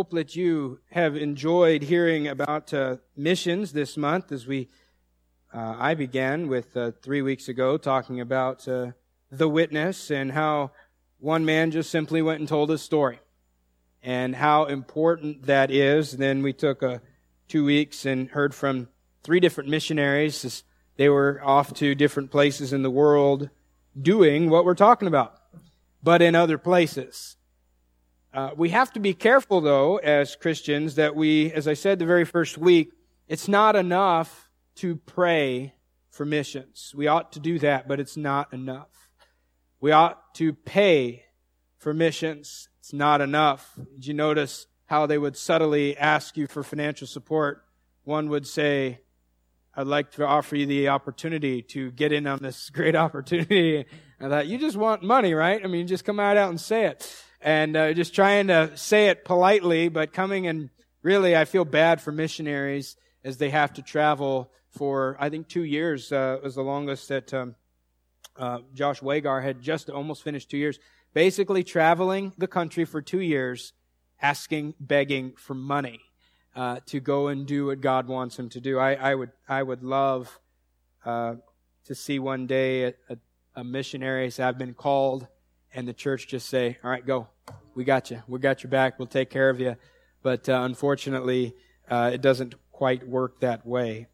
Hope that you have enjoyed hearing about uh, missions this month as we uh, I began with uh, three weeks ago talking about uh, the witness and how one man just simply went and told his story and how important that is. Then we took uh, two weeks and heard from three different missionaries they were off to different places in the world doing what we're talking about, but in other places. Uh, we have to be careful, though, as Christians, that we, as I said the very first week, it's not enough to pray for missions. We ought to do that, but it's not enough. We ought to pay for missions. It's not enough. Did you notice how they would subtly ask you for financial support? One would say, I'd like to offer you the opportunity to get in on this great opportunity. I thought, you just want money, right? I mean, just come out, out and say it and uh, just trying to say it politely, but coming and really, I feel bad for missionaries as they have to travel for, I think, two years uh, was the longest that um, uh, Josh Wagar had just almost finished two years. Basically, traveling the country for two years, asking, begging for money uh, to go and do what God wants him to do. I, I would, I would love uh, to see one day a, a, a missionary say, "I've been called." And the church just say, all right, go. We got you. We got your back. We'll take care of you. But uh, unfortunately, uh, it doesn't quite work that way.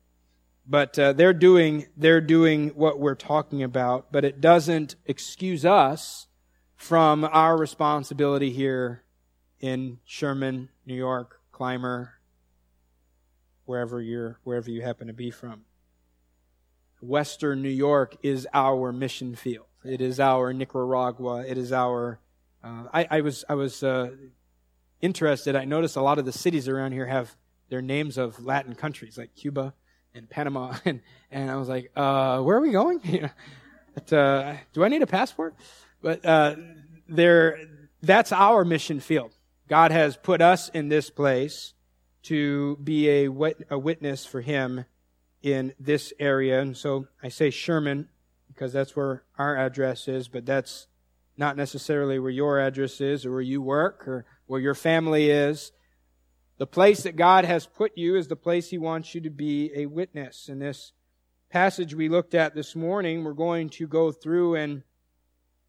But uh, they're doing they're doing what we're talking about, but it doesn't excuse us from our responsibility here in Sherman, New York, Clymer, wherever you're wherever you happen to be from. Western New York is our mission field. It is our Nicaragua. It is our. Uh, I, I, was I was uh, interested. I noticed a lot of the cities around here have their names of Latin countries, like Cuba and Panama, and and I was like, uh, where are we going? uh, do I need a passport? But uh, there, that's our mission field. God has put us in this place to be a, wit- a witness for Him in this area. And so I say Sherman because that's where our address is, but that's not necessarily where your address is or where you work or where your family is. The place that God has put you is the place He wants you to be a witness. In this passage we looked at this morning, we're going to go through and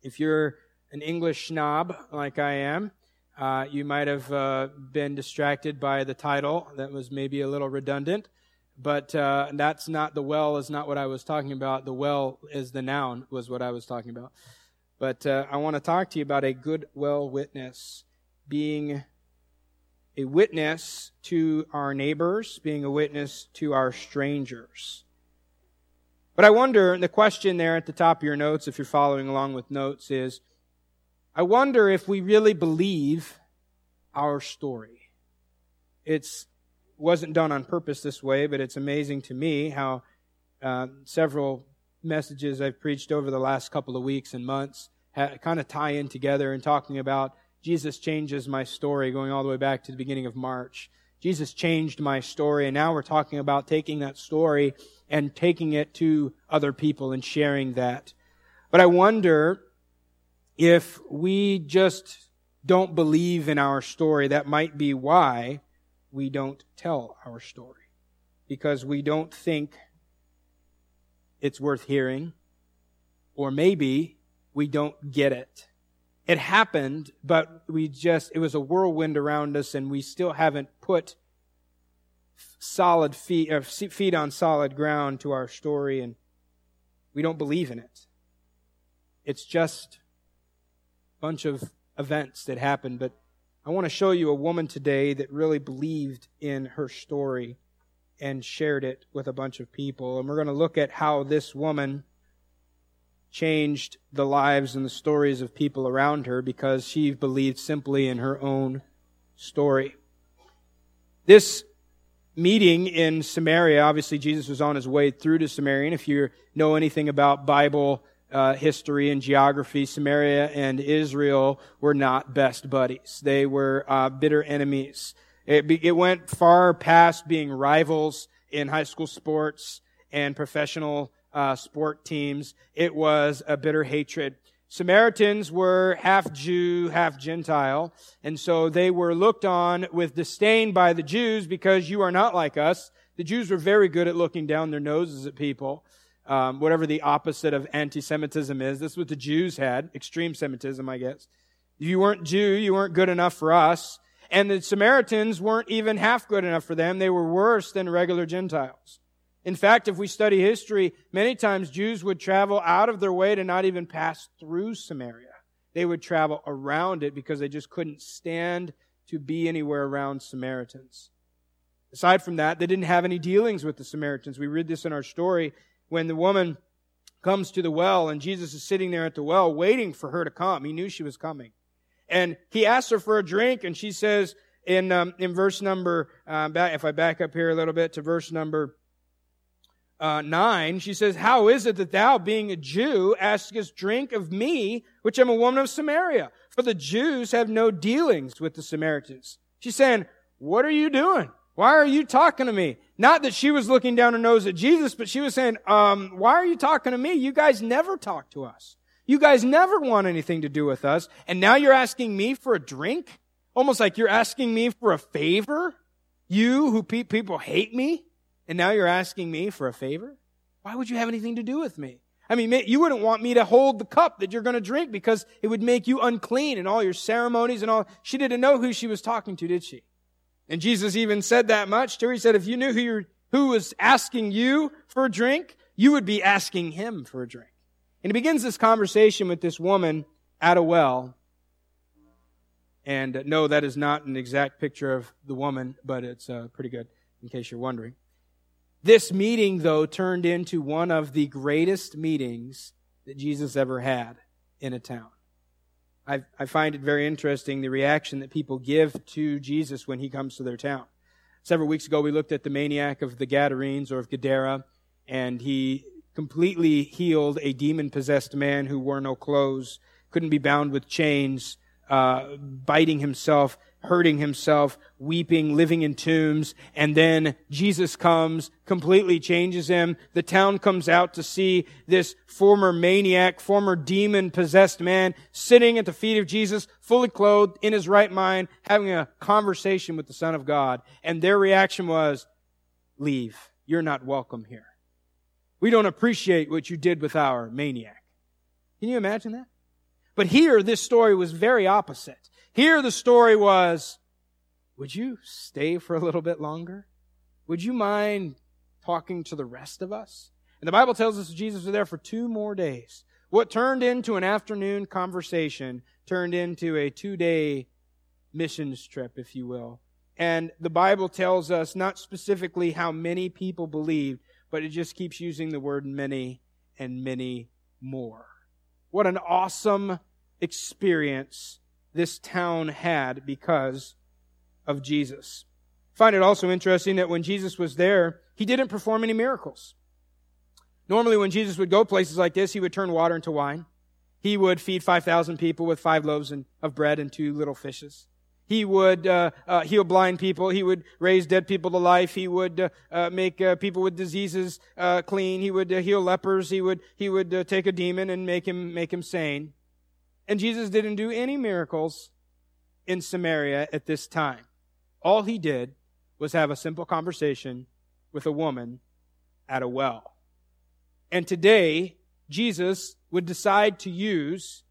if you're an English snob like I am, uh, you might have uh, been distracted by the title that was maybe a little redundant. But uh, that's not the well is not what I was talking about. The well is the noun was what I was talking about. But uh, I want to talk to you about a good well witness, being a witness to our neighbors, being a witness to our strangers. But I wonder, the question there at the top of your notes, if you're following along with notes, is I wonder if we really believe our story. It's wasn't done on purpose this way, but it's amazing to me how uh, several messages I've preached over the last couple of weeks and months ha- kind of tie in together and talking about Jesus changes my story, going all the way back to the beginning of March. Jesus changed my story, and now we're talking about taking that story and taking it to other people and sharing that. But I wonder if we just don't believe in our story, that might be why we don't tell our story because we don't think it's worth hearing, or maybe we don't get it. It happened, but we just, it was a whirlwind around us and we still haven't put solid feet, uh, or feet on solid ground to our story and we don't believe in it. It's just a bunch of events that happened, but I want to show you a woman today that really believed in her story and shared it with a bunch of people. And we're going to look at how this woman changed the lives and the stories of people around her because she believed simply in her own story. This meeting in Samaria, obviously Jesus was on his way through to Samaria. And if you know anything about Bible uh, history and geography, Samaria and Israel were not best buddies. They were uh, bitter enemies. It, it went far past being rivals in high school sports and professional uh, sport teams. It was a bitter hatred. Samaritans were half Jew, half Gentile, and so they were looked on with disdain by the Jews because you are not like us. The Jews were very good at looking down their noses at people, um, whatever the opposite of anti-Semitism is. This is what the Jews had, extreme Semitism, I guess. You weren't Jew, you weren't good enough for us. And the Samaritans weren't even half good enough for them. They were worse than regular Gentiles. In fact, if we study history, many times Jews would travel out of their way to not even pass through Samaria. They would travel around it because they just couldn't stand to be anywhere around Samaritans. Aside from that, they didn't have any dealings with the Samaritans. We read this in our story when the woman comes to the well and Jesus is sitting there at the well waiting for her to come. He knew she was coming. And he asks her for a drink, and she says in, um, in verse number, uh, back, if I back up here a little bit to verse number uh, 9, she says, How is it that thou, being a Jew, askest drink of me, which am a woman of Samaria? For the Jews have no dealings with the Samaritans. She's saying, What are you doing? Why are you talking to me? Not that she was looking down her nose at Jesus, but she was saying, um, why are you talking to me? You guys never talk to us. You guys never want anything to do with us. And now you're asking me for a drink? Almost like you're asking me for a favor? You who pe- people hate me? And now you're asking me for a favor? Why would you have anything to do with me? I mean, you wouldn't want me to hold the cup that you're going to drink because it would make you unclean and all your ceremonies and all. She didn't know who she was talking to, did she? And Jesus even said that much to her. He said, if you knew who, who was asking you for a drink, you would be asking him for a drink. And he begins this conversation with this woman at a well. And uh, no, that is not an exact picture of the woman, but it's uh, pretty good in case you're wondering. This meeting, though, turned into one of the greatest meetings that Jesus ever had in a town. I, I find it very interesting the reaction that people give to Jesus when he comes to their town. Several weeks ago, we looked at the maniac of the Gadarenes or of Gadara, and he completely healed a demon possessed man who wore no clothes, couldn't be bound with chains, uh, biting himself, hurting himself, weeping, living in tombs. And then Jesus comes, completely changes him. The town comes out to see this former maniac, former demon possessed man sitting at the feet of Jesus, fully clothed, in his right mind, having a conversation with the Son of God. And their reaction was, leave. You're not welcome here. We don't appreciate what you did with our maniac. Can you imagine that? But here, this story was very opposite. Here, the story was, would you stay for a little bit longer? Would you mind talking to the rest of us? And the Bible tells us Jesus was there for two more days. What turned into an afternoon conversation turned into a two day missions trip, if you will. And the Bible tells us not specifically how many people believed, but it just keeps using the word many and many more. What an awesome experience this town had because of Jesus. I find it also interesting that when Jesus was there, he didn't perform any miracles. Normally, when Jesus would go places like this, he would turn water into wine. He would feed 5,000 people with five loaves of bread and two little fishes. He would uh, uh, heal blind people. He would raise dead people to life. He would uh, uh make uh, people with diseases uh, clean. He would heal lepers. He would he would take a demon and make him make him sane. And Jesus didn't do any miracles in Samaria at this time. All he did was have a simple conversation with a woman at a well. And today, Jesus would decide to use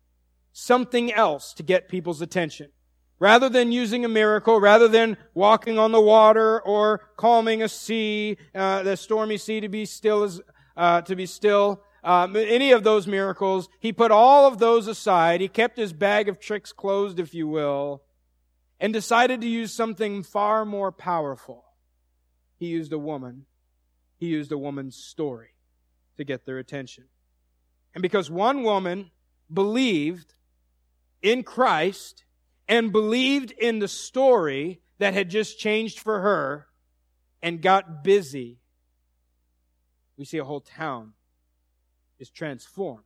something else to get people's attention. Rather than using a miracle, rather than walking on the water or calming a sea, uh, the stormy sea to be still as, uh, to be still, um, any of those miracles, he put all of those aside. He kept his bag of tricks closed, if you will, and decided to use something far more powerful. He used a woman. He used a woman's story to get their attention. And because one woman believed in Christ, and believed in the story that had just changed for her and got busy, we see a whole town is transformed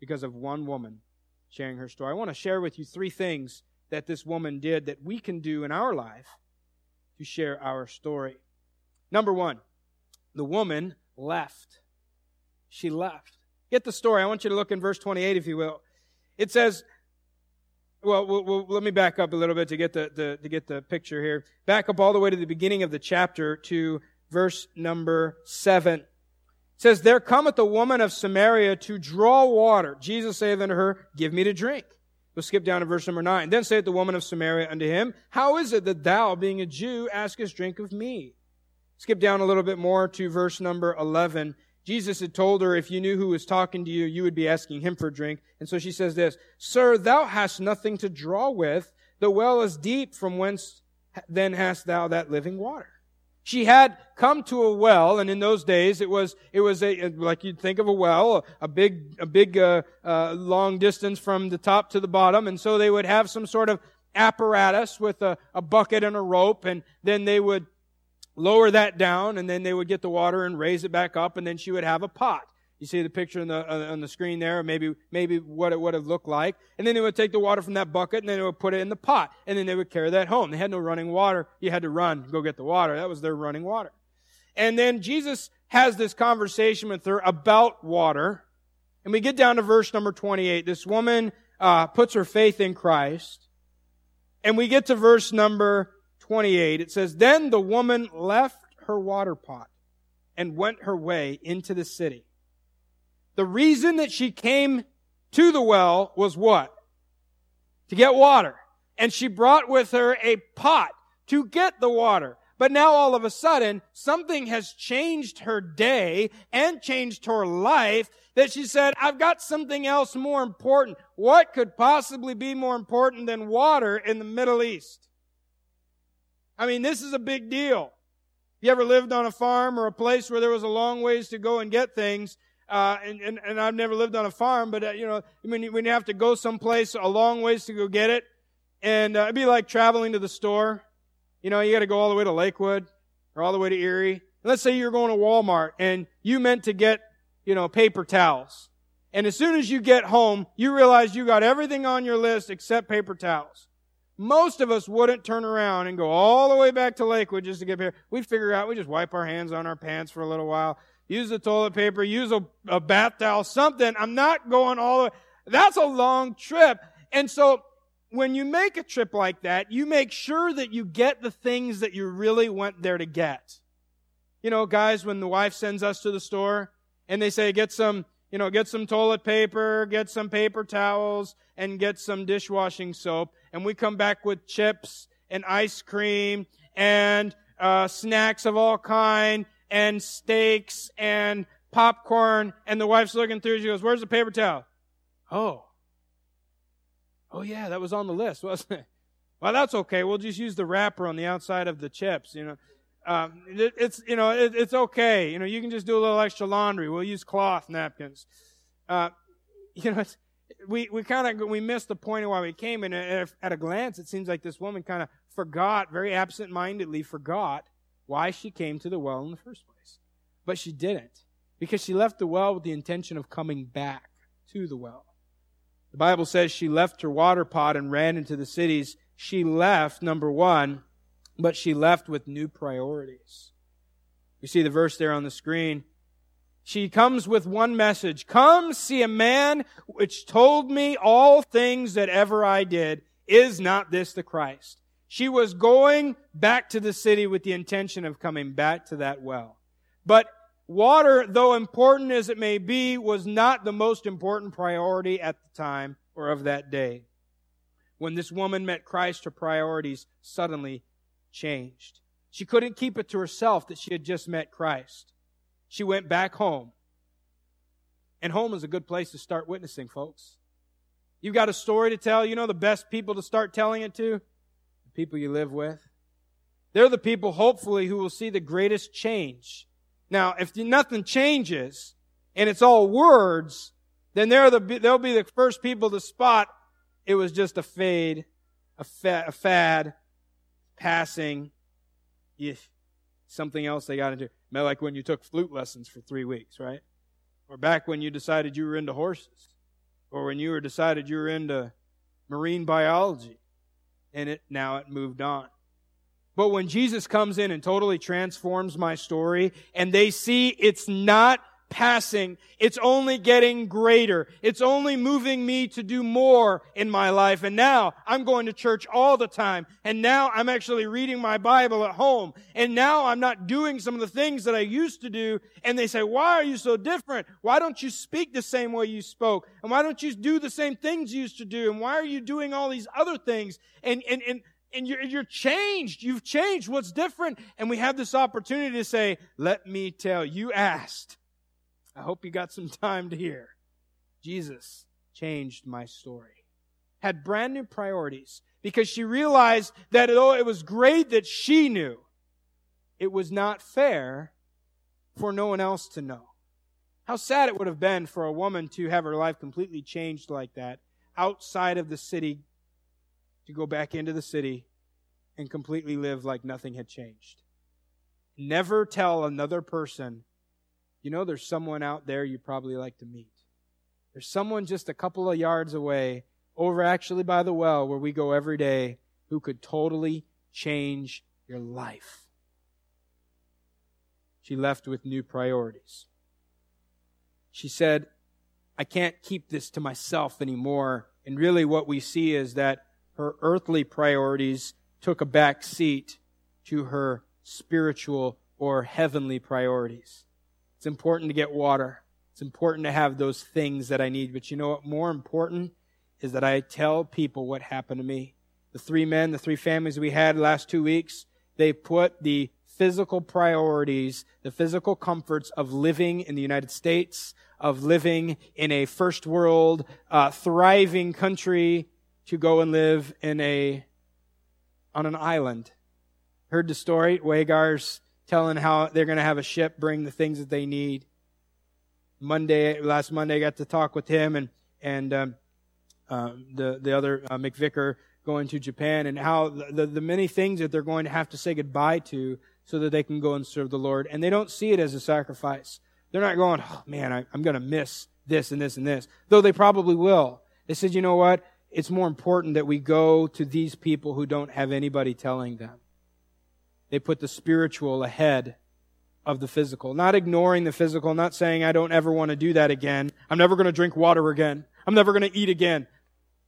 because of one woman sharing her story. I want to share with you three things that this woman did that we can do in our life to share our story. Number one, the woman left. She left. Get the story. I want you to look in verse 28, if you will. It says, well, let me back up a little bit to get the, the, to get the picture here. Back up all the way to the beginning of the chapter to verse number 7 says, There cometh a woman of Samaria to draw water. Jesus saith unto her, Give me to drink. We'll skip down to verse number nine. Then saith the woman of Samaria unto him, How is it that thou, being a Jew, askest drink of me? Skip down a little bit more to verse number 11. Jesus had told her, if you knew who was talking to you, you would be asking him for drink. And so she says this, Sir, thou hast nothing to draw with. The well is deep. From whence then hast thou that living water? She had come to a well, and in those days it was it was a like you'd think of a well, a big a big uh, uh, long distance from the top to the bottom, and so they would have some sort of apparatus with a, a bucket and a rope, and then they would lower that down, and then they would get the water and raise it back up, and then she would have a pot. You see the picture on the, on the screen there, maybe, maybe what it would have looked like. And then they would take the water from that bucket and then they would put it in the pot. And then they would carry that home. They had no running water. You had to run, go get the water. That was their running water. And then Jesus has this conversation with her about water. And we get down to verse number 28. This woman, uh, puts her faith in Christ. And we get to verse number 28, it says, Then the woman left her water pot and went her way into the city. The reason that she came to the well was what? To get water. And she brought with her a pot to get the water. But now all of a sudden, something has changed her day and changed her life that she said, I've got something else more important. What could possibly be more important than water in the Middle East? I mean, this is a big deal. If You ever lived on a farm or a place where there was a long ways to go and get things? Uh, and, and, and I've never lived on a farm, but, uh, you know, when you, when you have to go someplace a long ways to go get it, and uh, it'd be like traveling to the store. You know, you got to go all the way to Lakewood or all the way to Erie. Let's say you're going to Walmart and you meant to get, you know, paper towels. And as soon as you get home, you realize you got everything on your list except paper towels most of us wouldn't turn around and go all the way back to Lakewood just to get here. We'd figure out, we just wipe our hands on our pants for a little while, use the toilet paper, use a, a bath towel, something. I'm not going all the way. That's a long trip. And so when you make a trip like that, you make sure that you get the things that you really went there to get. You know, guys, when the wife sends us to the store and they say, get some, you know, get some toilet paper, get some paper towels, and get some dishwashing soap and we come back with chips and ice cream and uh, snacks of all kind and steaks and popcorn. And the wife's looking through. She goes, "Where's the paper towel?" Oh, oh yeah, that was on the list, wasn't it? Well, that's okay. We'll just use the wrapper on the outside of the chips. You know, um, it, it's you know it, it's okay. You know, you can just do a little extra laundry. We'll use cloth napkins. Uh, you know, we, we kind of, we missed the point of why we came. And at, at a glance, it seems like this woman kind of forgot, very absent-mindedly forgot why she came to the well in the first place. But she didn't. Because she left the well with the intention of coming back to the well. The Bible says she left her water pot and ran into the cities. She left, number one, but she left with new priorities. You see the verse there on the screen she comes with one message. Come see a man which told me all things that ever I did. Is not this the Christ? She was going back to the city with the intention of coming back to that well. But water, though important as it may be, was not the most important priority at the time or of that day. When this woman met Christ, her priorities suddenly changed. She couldn't keep it to herself that she had just met Christ. She went back home. And home is a good place to start witnessing, folks. You've got a story to tell. You know the best people to start telling it to? People you live with. They're the people, hopefully, who will see the greatest change. Now, if nothing changes and it's all words, then they're the, they'll be the first people to spot it was just a fade, a, fa- a fad, passing, yeah, something else they got into. Like when you took flute lessons for three weeks, right? Or back when you decided you were into horses. Or when you were decided you were into marine biology. And it now it moved on. But when Jesus comes in and totally transforms my story, and they see it's not passing. It's only getting greater. It's only moving me to do more in my life. And now I'm going to church all the time. And now I'm actually reading my Bible at home. And now I'm not doing some of the things that I used to do. And they say, why are you so different? Why don't you speak the same way you spoke? And why don't you do the same things you used to do? And why are you doing all these other things? And, and, and, and you're, you're changed. You've changed. What's different? And we have this opportunity to say, let me tell you asked. I hope you got some time to hear. Jesus changed my story. Had brand new priorities because she realized that although it was great that she knew, it was not fair for no one else to know. How sad it would have been for a woman to have her life completely changed like that outside of the city to go back into the city and completely live like nothing had changed. Never tell another person, you know, there's someone out there you probably like to meet. There's someone just a couple of yards away, over actually by the well where we go every day, who could totally change your life. She left with new priorities. She said, I can't keep this to myself anymore. And really, what we see is that her earthly priorities took a back seat to her spiritual or heavenly priorities. It's important to get water. It's important to have those things that I need. But you know what? More important is that I tell people what happened to me. The three men, the three families we had last two weeks, they put the physical priorities, the physical comforts of living in the United States, of living in a first world, uh, thriving country, to go and live in a on an island. Heard the story. Wagar's telling how they're going to have a ship bring the things that they need. Monday, last Monday, I got to talk with him and and um, uh, the the other uh, McVicker going to Japan and how the, the, the many things that they're going to have to say goodbye to so that they can go and serve the Lord. And they don't see it as a sacrifice. They're not going, oh man, I, I'm going to miss this and this and this. Though they probably will. They said, you know what? it's more important that we go to these people who don't have anybody telling them. They put the spiritual ahead of the physical. Not ignoring the physical, not saying, I don't ever want to do that again. I'm never going to drink water again. I'm never going to eat again.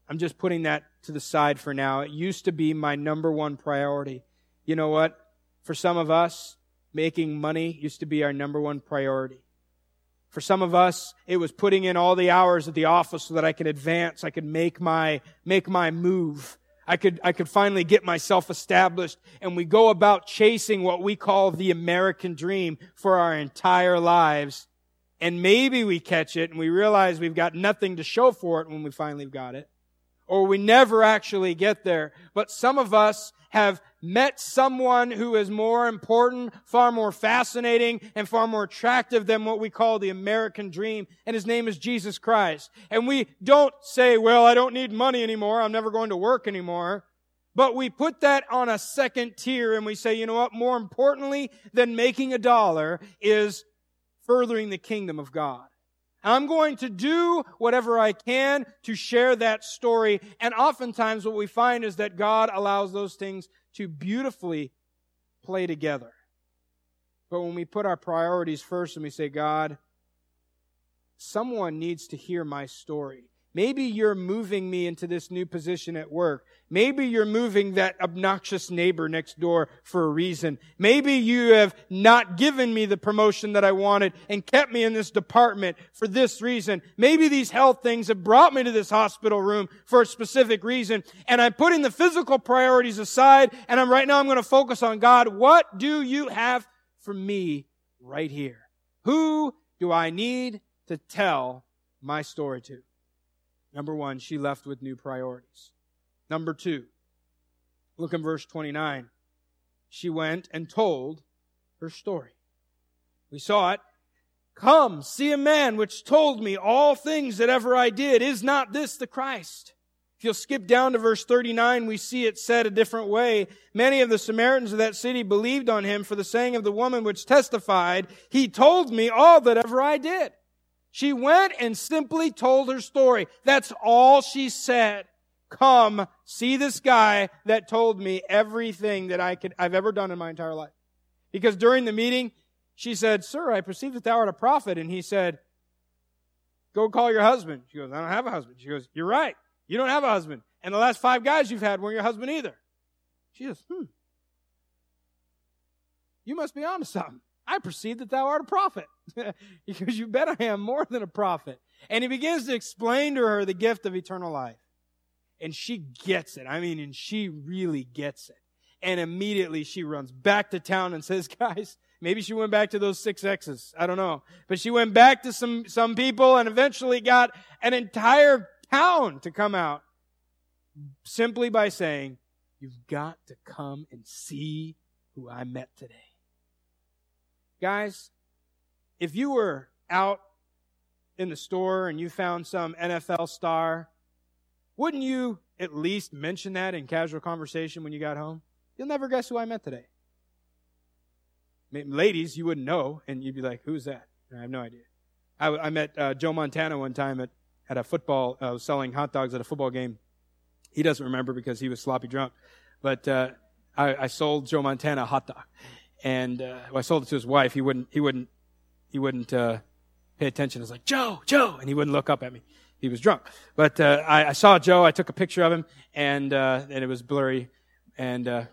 I'm just putting that to the side for now. It used to be my number one priority. You know what? For some of us, making money used to be our number one priority. For some of us, it was putting in all the hours at the office so that I could advance, I could make my, make my move. I could, I could finally get myself established and we go about chasing what we call the American dream for our entire lives. And maybe we catch it and we realize we've got nothing to show for it when we finally got it. Or we never actually get there. But some of us have met someone who is more important, far more fascinating, and far more attractive than what we call the American dream. And his name is Jesus Christ. And we don't say, well, I don't need money anymore. I'm never going to work anymore. But we put that on a second tier and we say, you know what? More importantly than making a dollar is furthering the kingdom of God. I'm going to do whatever I can to share that story. And oftentimes what we find is that God allows those things to beautifully play together. But when we put our priorities first and we say, God, someone needs to hear my story. Maybe you're moving me into this new position at work. Maybe you're moving that obnoxious neighbor next door for a reason. Maybe you have not given me the promotion that I wanted and kept me in this department for this reason. Maybe these health things have brought me to this hospital room for a specific reason. And I'm putting the physical priorities aside and I'm right now I'm going to focus on God. What do you have for me right here? Who do I need to tell my story to? Number one, she left with new priorities. Number two, look in verse 29. She went and told her story. We saw it. Come, see a man which told me all things that ever I did. Is not this the Christ? If you'll skip down to verse 39, we see it said a different way. Many of the Samaritans of that city believed on him for the saying of the woman which testified, He told me all that ever I did. She went and simply told her story. That's all she said. Come, see this guy that told me everything that I could, I've ever done in my entire life. Because during the meeting, she said, Sir, I perceive that thou art a prophet. And he said, Go call your husband. She goes, I don't have a husband. She goes, You're right. You don't have a husband. And the last five guys you've had weren't your husband either. She goes, Hmm. You must be onto something. I perceive that thou art a prophet. because you bet I am more than a prophet. And he begins to explain to her the gift of eternal life. And she gets it. I mean, and she really gets it. And immediately she runs back to town and says, guys, maybe she went back to those six X's. I don't know. But she went back to some, some people and eventually got an entire town to come out simply by saying, you've got to come and see who I met today. Guys, if you were out in the store and you found some NFL star, wouldn't you at least mention that in casual conversation when you got home? You'll never guess who I met today. Ladies, you wouldn't know, and you'd be like, "Who's that?" And I have no idea. I, I met uh, Joe Montana one time at at a football, uh, selling hot dogs at a football game. He doesn't remember because he was sloppy drunk, but uh, I, I sold Joe Montana a hot dog, and uh, I sold it to his wife. He wouldn't. He wouldn't. He wouldn't uh, pay attention. I was like, Joe, Joe, and he wouldn't look up at me. He was drunk. But uh, I, I saw Joe. I took a picture of him, and uh, and it was blurry, and uh,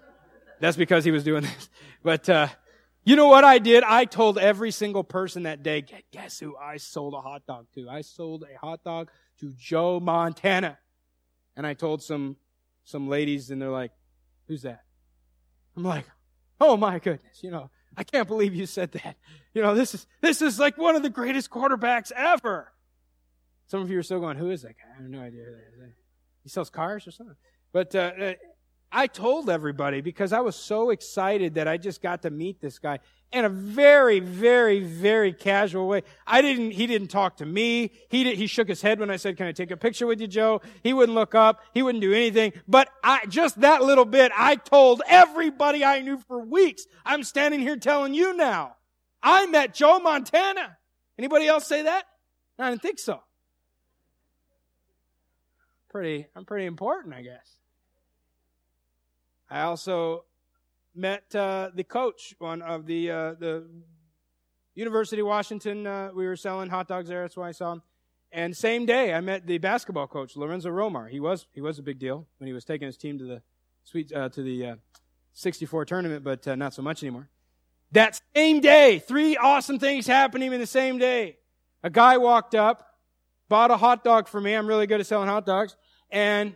that's because he was doing this. But uh, you know what I did? I told every single person that day, guess who I sold a hot dog to? I sold a hot dog to Joe Montana. And I told some some ladies, and they're like, "Who's that?" I'm like, "Oh my goodness!" You know, I can't believe you said that. You know, this is, this is like one of the greatest quarterbacks ever. Some of you are still going, who is that guy? I have no idea who that is. He sells cars or something. But, uh, uh I told everybody because I was so excited that I just got to meet this guy in a very, very, very casual way. I didn't, he didn't talk to me. He did, he shook his head when I said, can I take a picture with you, Joe? He wouldn't look up. He wouldn't do anything. But I, just that little bit, I told everybody I knew for weeks. I'm standing here telling you now. I met Joe Montana. Anybody else say that? I didn't think so. Pretty, I'm pretty important, I guess. I also met uh, the coach one of the uh, the University of Washington. Uh, we were selling hot dogs there. That's why I saw him. And same day, I met the basketball coach, Lorenzo Romar. He was he was a big deal when he was taking his team to the sweet uh, to the uh, 64 tournament, but uh, not so much anymore. That same day, three awesome things happening in the same day. A guy walked up, bought a hot dog for me. I'm really good at selling hot dogs, and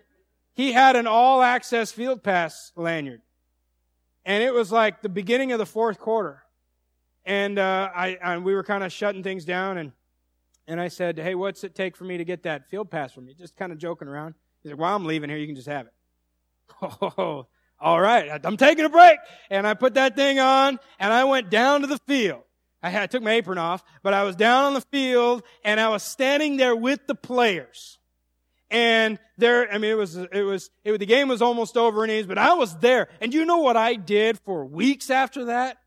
he had an all access field pass lanyard. And it was like the beginning of the fourth quarter. And, uh, I, and we were kind of shutting things down and, and I said, Hey, what's it take for me to get that field pass from you? Just kind of joking around. He said, Well, I'm leaving here. You can just have it. Oh, all right. I'm taking a break. And I put that thing on and I went down to the field. I had, I took my apron off, but I was down on the field and I was standing there with the players. And there, I mean, it was, it was, it, the game was almost over innings, but I was there. And you know what I did for weeks after that?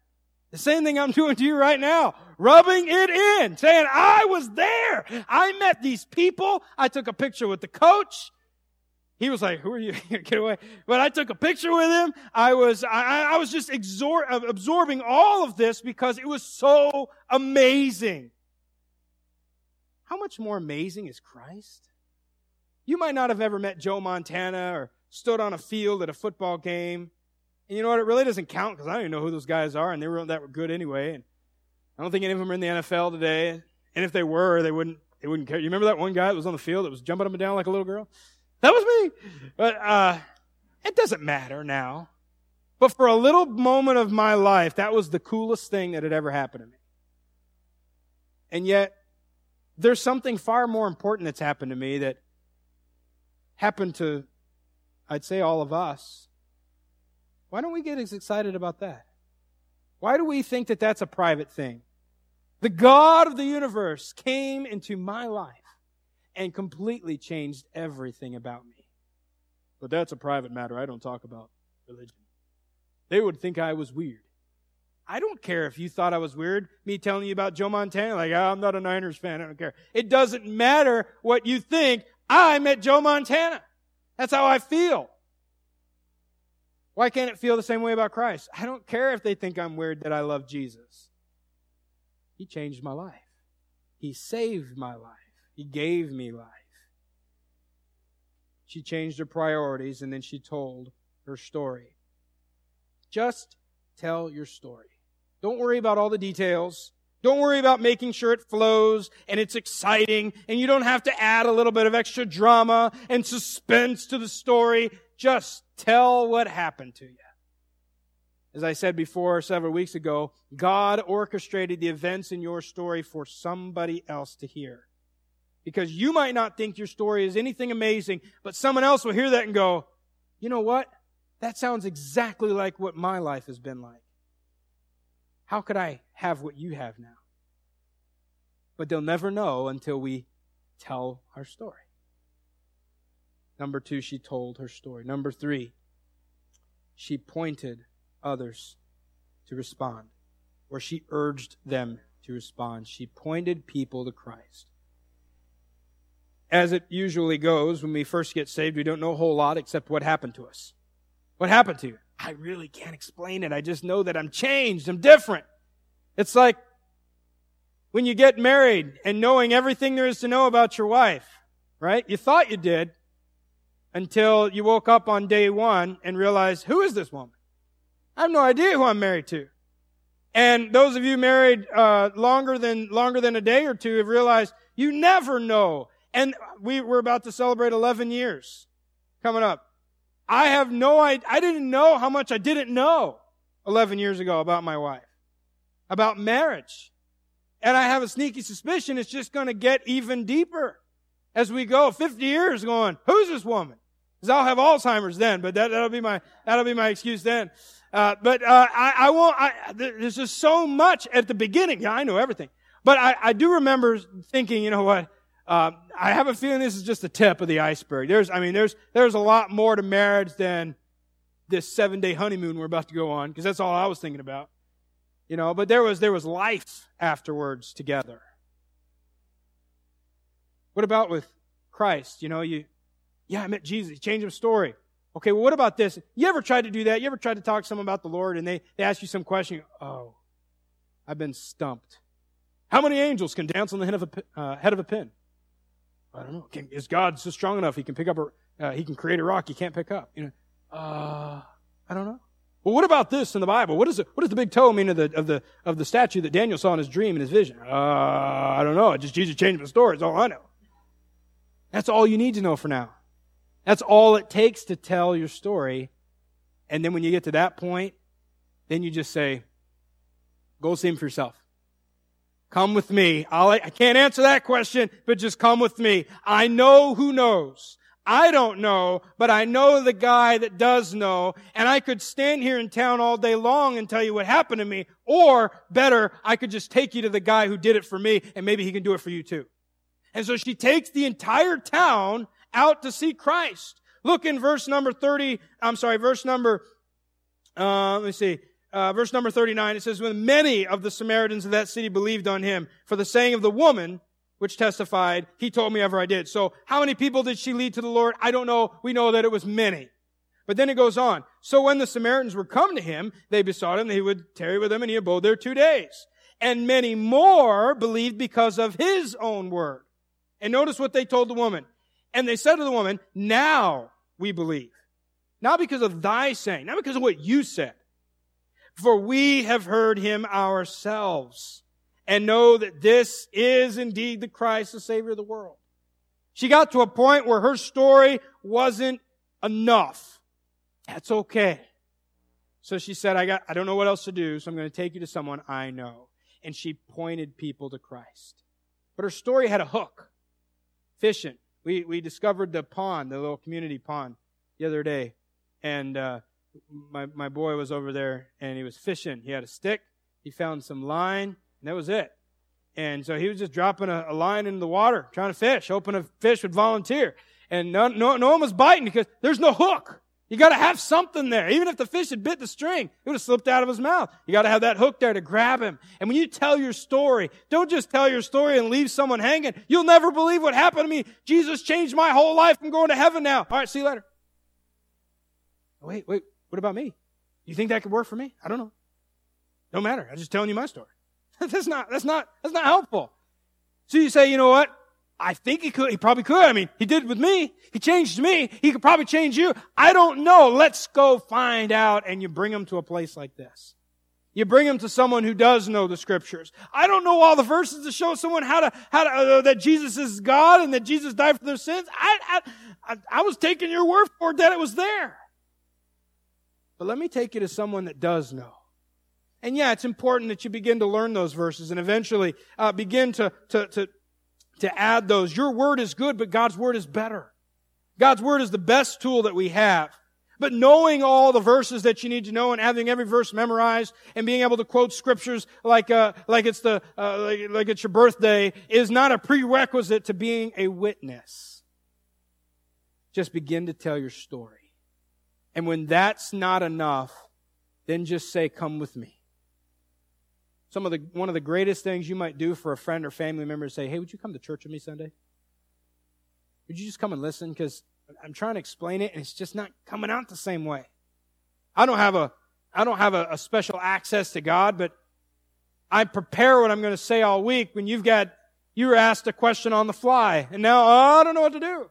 The same thing I'm doing to you right now. Rubbing it in, saying, I was there. I met these people. I took a picture with the coach. He was like, who are you? Get away. But I took a picture with him. I was, I, I was just exor- absorbing all of this because it was so amazing. How much more amazing is Christ? You might not have ever met Joe Montana or stood on a field at a football game. And you know what? It really doesn't count because I don't even know who those guys are, and they weren't that good anyway. And I don't think any of them are in the NFL today. And if they were, they wouldn't they wouldn't care. You remember that one guy that was on the field that was jumping up and down like a little girl? That was me. But uh, it doesn't matter now. But for a little moment of my life, that was the coolest thing that had ever happened to me. And yet, there's something far more important that's happened to me that happened to, I'd say, all of us, why don't we get as excited about that? Why do we think that that's a private thing? The God of the universe came into my life and completely changed everything about me. But that's a private matter. I don't talk about religion. They would think I was weird. I don't care if you thought I was weird, me telling you about Joe Montana. Like, oh, I'm not a Niners fan. I don't care. It doesn't matter what you think. I met Joe Montana. That's how I feel. Why can't it feel the same way about Christ? I don't care if they think I'm weird that I love Jesus. He changed my life. He saved my life. He gave me life. She changed her priorities and then she told her story. Just tell your story. Don't worry about all the details. Don't worry about making sure it flows and it's exciting and you don't have to add a little bit of extra drama and suspense to the story. Just tell what happened to you. As I said before several weeks ago, God orchestrated the events in your story for somebody else to hear. Because you might not think your story is anything amazing, but someone else will hear that and go, you know what? That sounds exactly like what my life has been like. How could I have what you have now? But they'll never know until we tell our story. Number two, she told her story. Number three, she pointed others to respond, or she urged them to respond. She pointed people to Christ. As it usually goes, when we first get saved, we don't know a whole lot except what happened to us. What happened to you? I really can't explain it. I just know that I'm changed. I'm different. It's like when you get married and knowing everything there is to know about your wife, right? You thought you did until you woke up on day one and realized, who is this woman? I have no idea who I'm married to. And those of you married uh, longer than longer than a day or two have realized you never know. And we're about to celebrate 11 years coming up. I have no idea. I didn't know how much I didn't know 11 years ago about my wife, about marriage. And I have a sneaky suspicion it's just going to get even deeper as we go. 50 years going, who's this woman? Because I'll have Alzheimer's then, but that, that'll be my, that'll be my excuse then. Uh, but uh, I, I won't. I, there's just so much at the beginning. Yeah, I know everything, but I, I do remember thinking, you know what? Uh, I have a feeling this is just the tip of the iceberg. There's, I mean, there's there's a lot more to marriage than this seven day honeymoon we're about to go on, because that's all I was thinking about. You know, but there was there was life afterwards together. What about with Christ? You know, you, yeah, I met Jesus. Change of story. Okay, well, what about this? You ever tried to do that? You ever tried to talk to someone about the Lord and they, they ask you some question? Oh, I've been stumped. How many angels can dance on the head of a, uh, head of a pin? I don't know. Can, is God so strong enough he can pick up a, uh, he can create a rock he can't pick up? You know, uh, I don't know. Well, what about this in the Bible? What, is it, what does the big toe mean of the, of the, of the statue that Daniel saw in his dream and his vision? Uh, I don't know. It just Jesus changed my story. It's all I know. That's all you need to know for now. That's all it takes to tell your story. And then when you get to that point, then you just say, go see him for yourself. Come with me. I'll, I can't answer that question, but just come with me. I know who knows. I don't know, but I know the guy that does know, and I could stand here in town all day long and tell you what happened to me, or better, I could just take you to the guy who did it for me, and maybe he can do it for you too. And so she takes the entire town out to see Christ. Look in verse number 30, I'm sorry, verse number, uh, let me see, uh, verse number 39, it says, when many of the Samaritans of that city believed on him for the saying of the woman, which testified, he told me ever I did. So how many people did she lead to the Lord? I don't know. We know that it was many. But then it goes on. So when the Samaritans were come to him, they besought him that he would tarry with them and he abode there two days. And many more believed because of his own word. And notice what they told the woman. And they said to the woman, now we believe. Not because of thy saying, not because of what you said. For we have heard him ourselves and know that this is indeed the Christ, the Savior of the world. She got to a point where her story wasn't enough. That's okay. So she said, I got, I don't know what else to do, so I'm going to take you to someone I know. And she pointed people to Christ. But her story had a hook. Fishing. We, we discovered the pond, the little community pond, the other day. And uh, my, my boy was over there and he was fishing. He had a stick. He found some line, and that was it. And so he was just dropping a, a line into the water, trying to fish, hoping a fish would volunteer. And no, no, no one was biting because there's no hook. You gotta have something there. Even if the fish had bit the string, it would have slipped out of his mouth. You gotta have that hook there to grab him. And when you tell your story, don't just tell your story and leave someone hanging. You'll never believe what happened to me. Jesus changed my whole life. I'm going to heaven now. All right, see you later. Wait, wait, what about me? You think that could work for me? I don't know. No matter. I'm just telling you my story. that's not, that's not, that's not helpful. So you say, you know what? I think he could, he probably could. I mean, he did with me. He changed me. He could probably change you. I don't know. Let's go find out. And you bring him to a place like this. You bring him to someone who does know the scriptures. I don't know all the verses to show someone how to, how to, uh, that Jesus is God and that Jesus died for their sins. I, I, I was taking your word for it that it was there. But let me take you to someone that does know. And yeah, it's important that you begin to learn those verses and eventually uh, begin to, to, to, to add those. Your word is good, but God's word is better. God's word is the best tool that we have. But knowing all the verses that you need to know and having every verse memorized and being able to quote scriptures like uh, like it's the uh, like, like it's your birthday is not a prerequisite to being a witness. Just begin to tell your story. And when that's not enough, then just say, "Come with me." Some of the one of the greatest things you might do for a friend or family member is say, "Hey, would you come to church with me Sunday? Would you just come and listen? Because I'm trying to explain it, and it's just not coming out the same way. I don't have a I don't have a, a special access to God, but I prepare what I'm going to say all week when you've got you were asked a question on the fly, and now oh, I don't know what to do.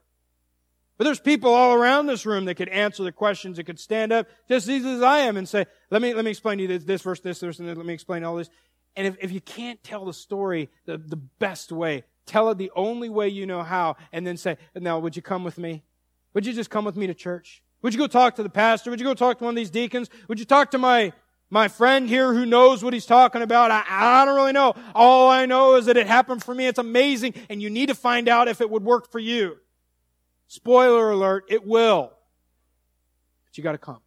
But there's people all around this room that could answer the questions, that could stand up just as easy as I am and say, let me, let me explain to you this, this verse, this, this, and let me explain all this. And if, if you can't tell the story the, the best way, tell it the only way you know how, and then say, now would you come with me? Would you just come with me to church? Would you go talk to the pastor? Would you go talk to one of these deacons? Would you talk to my, my friend here who knows what he's talking about? I, I don't really know. All I know is that it happened for me. It's amazing. And you need to find out if it would work for you. Spoiler alert, it will. But you gotta come.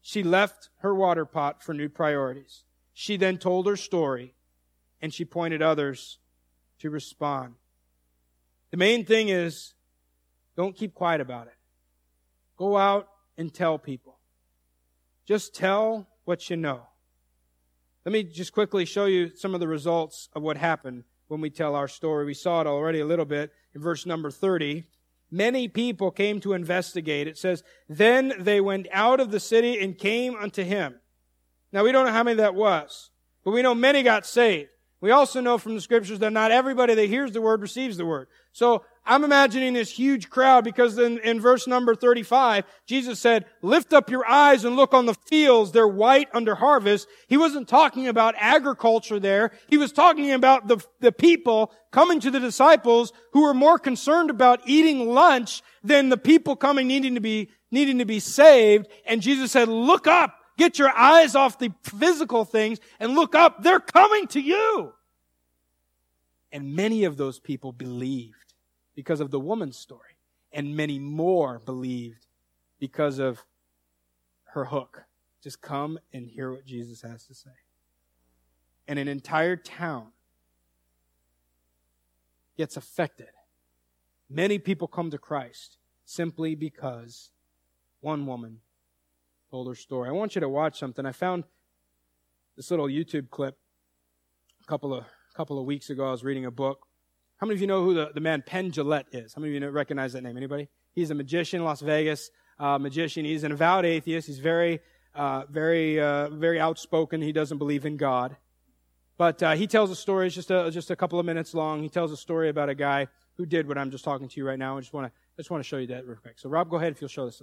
She left her water pot for new priorities. She then told her story and she pointed others to respond. The main thing is don't keep quiet about it. Go out and tell people. Just tell what you know. Let me just quickly show you some of the results of what happened when we tell our story. We saw it already a little bit in verse number 30. Many people came to investigate. It says, Then they went out of the city and came unto him. Now we don't know how many that was, but we know many got saved. We also know from the scriptures that not everybody that hears the word receives the word. So I'm imagining this huge crowd because in, in verse number 35, Jesus said, lift up your eyes and look on the fields. They're white under harvest. He wasn't talking about agriculture there. He was talking about the, the people coming to the disciples who were more concerned about eating lunch than the people coming needing to be, needing to be saved. And Jesus said, look up. Get your eyes off the physical things and look up. They're coming to you. And many of those people believed because of the woman's story. And many more believed because of her hook. Just come and hear what Jesus has to say. And an entire town gets affected. Many people come to Christ simply because one woman told her story. I want you to watch something. I found this little YouTube clip a couple of a couple of weeks ago. I was reading a book. How many of you know who the, the man Penn Jillette is? How many of you know, recognize that name? Anybody? He's a magician, Las Vegas uh, magician. He's an avowed atheist. He's very, uh, very, uh, very outspoken. He doesn't believe in God. But uh, he tells a story. It's just a, just a couple of minutes long. He tells a story about a guy who did what I'm just talking to you right now. I just want to just want to show you that real quick. So Rob, go ahead if you'll show this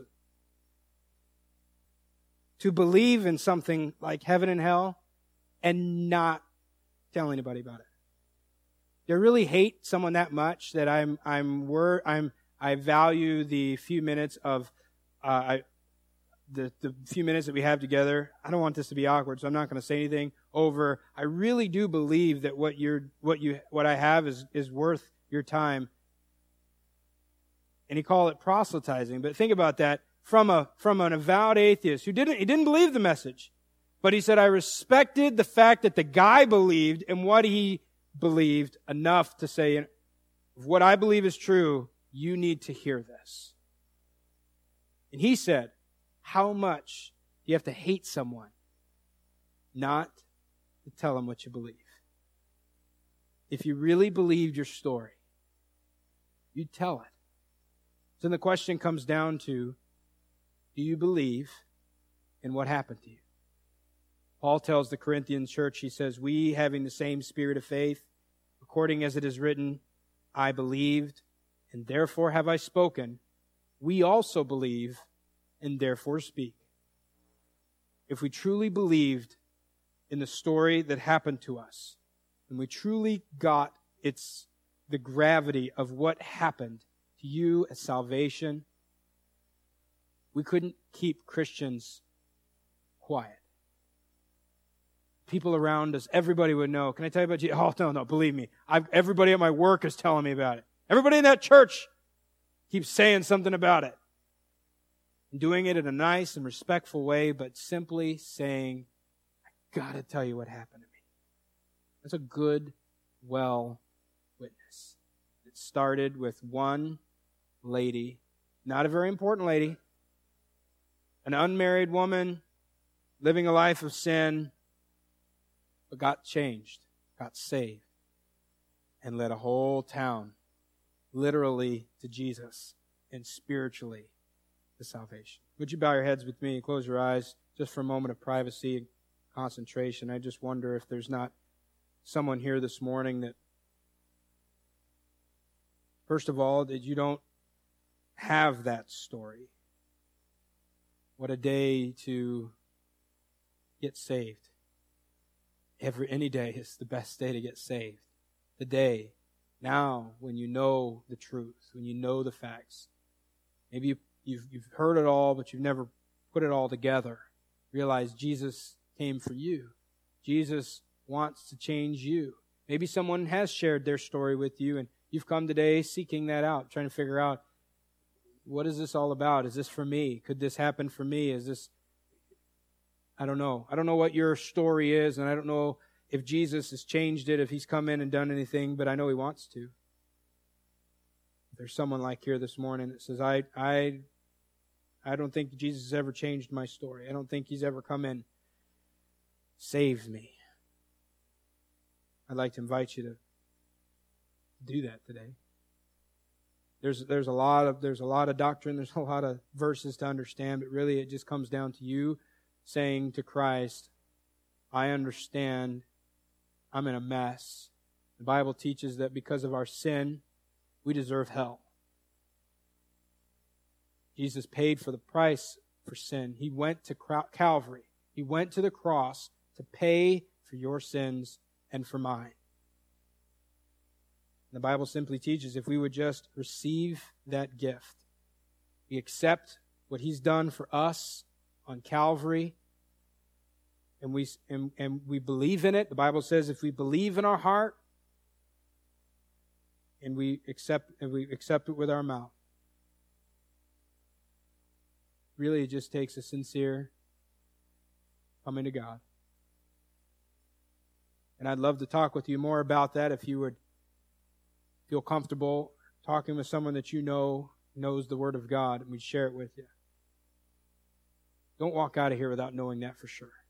to believe in something like heaven and hell and not tell anybody about it. I really hate someone that much that I'm I'm wor- I'm I value the few minutes of uh, I, the the few minutes that we have together. I don't want this to be awkward, so I'm not going to say anything over. I really do believe that what you're what you what I have is is worth your time. And he called it proselytizing, but think about that from a, from an avowed atheist who didn't, he didn't believe the message. But he said, I respected the fact that the guy believed in what he believed enough to say, what I believe is true, you need to hear this. And he said, how much do you have to hate someone not to tell them what you believe? If you really believed your story, you'd tell it. So then the question comes down to, do you believe in what happened to you? Paul tells the Corinthian church, he says, We, having the same spirit of faith, according as it is written, I believed, and therefore have I spoken. We also believe, and therefore speak. If we truly believed in the story that happened to us, and we truly got its the gravity of what happened to you as salvation, we couldn't keep Christians quiet. People around us, everybody would know. Can I tell you about Jesus? Oh, no, no, believe me. I've, everybody at my work is telling me about it. Everybody in that church keeps saying something about it. Doing it in a nice and respectful way, but simply saying, I gotta tell you what happened to me. That's a good, well witness. It started with one lady, not a very important lady, an unmarried woman living a life of sin, but got changed, got saved, and led a whole town literally to Jesus and spiritually to salvation. Would you bow your heads with me and close your eyes just for a moment of privacy and concentration? I just wonder if there's not someone here this morning that, first of all, that you don't have that story. What a day to get saved. Every any day is the best day to get saved. The day now when you know the truth, when you know the facts. Maybe you, you've, you've heard it all, but you've never put it all together. Realize Jesus came for you. Jesus wants to change you. Maybe someone has shared their story with you and you've come today seeking that out, trying to figure out what is this all about? Is this for me? Could this happen for me? Is this, I don't know. I don't know what your story is, and I don't know if Jesus has changed it, if he's come in and done anything, but I know he wants to. There's someone like here this morning that says, I, I, I don't think Jesus has ever changed my story. I don't think he's ever come in, saved me. I'd like to invite you to do that today. There's there's a lot of there's a lot of doctrine, there's a lot of verses to understand, but really it just comes down to you saying to Christ, I understand I'm in a mess. The Bible teaches that because of our sin, we deserve hell. Jesus paid for the price for sin. He went to Calvary. He went to the cross to pay for your sins and for mine. The Bible simply teaches if we would just receive that gift, we accept what He's done for us on Calvary, and we, and, and we believe in it. The Bible says if we believe in our heart and we accept, and we accept it with our mouth, really it just takes a sincere coming to God. And I'd love to talk with you more about that if you would feel comfortable talking with someone that you know knows the Word of God and we'd share it with you. Don't walk out of here without knowing that for sure.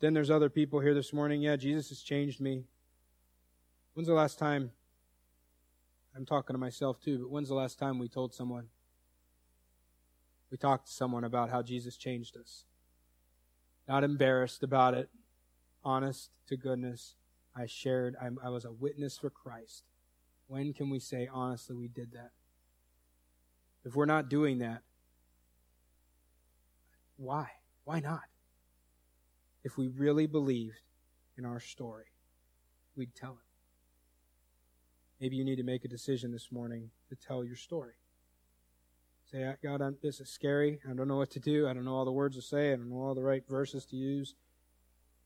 Then there's other people here this morning. Yeah, Jesus has changed me. When's the last time? I'm talking to myself too, but when's the last time we told someone? We talked to someone about how Jesus changed us. Not embarrassed about it, honest to goodness. I shared, I, I was a witness for Christ. When can we say honestly we did that? If we're not doing that, why? Why not? If we really believed in our story, we'd tell it. Maybe you need to make a decision this morning to tell your story. Say, ah, God, I'm, this is scary. I don't know what to do. I don't know all the words to say. I don't know all the right verses to use.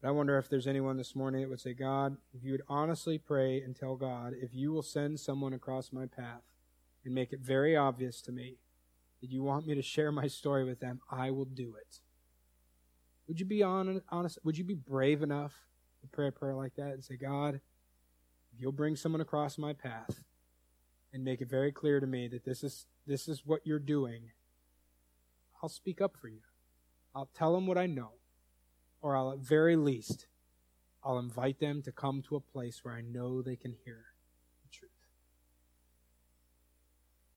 But I wonder if there's anyone this morning that would say, God, if you would honestly pray and tell God, if you will send someone across my path and make it very obvious to me that you want me to share my story with them, I will do it. Would you be honest? Would you be brave enough to pray a prayer like that and say, God, if you'll bring someone across my path and make it very clear to me that this is this is what you're doing, I'll speak up for you. I'll tell them what I know or I'll at very least, I'll invite them to come to a place where I know they can hear.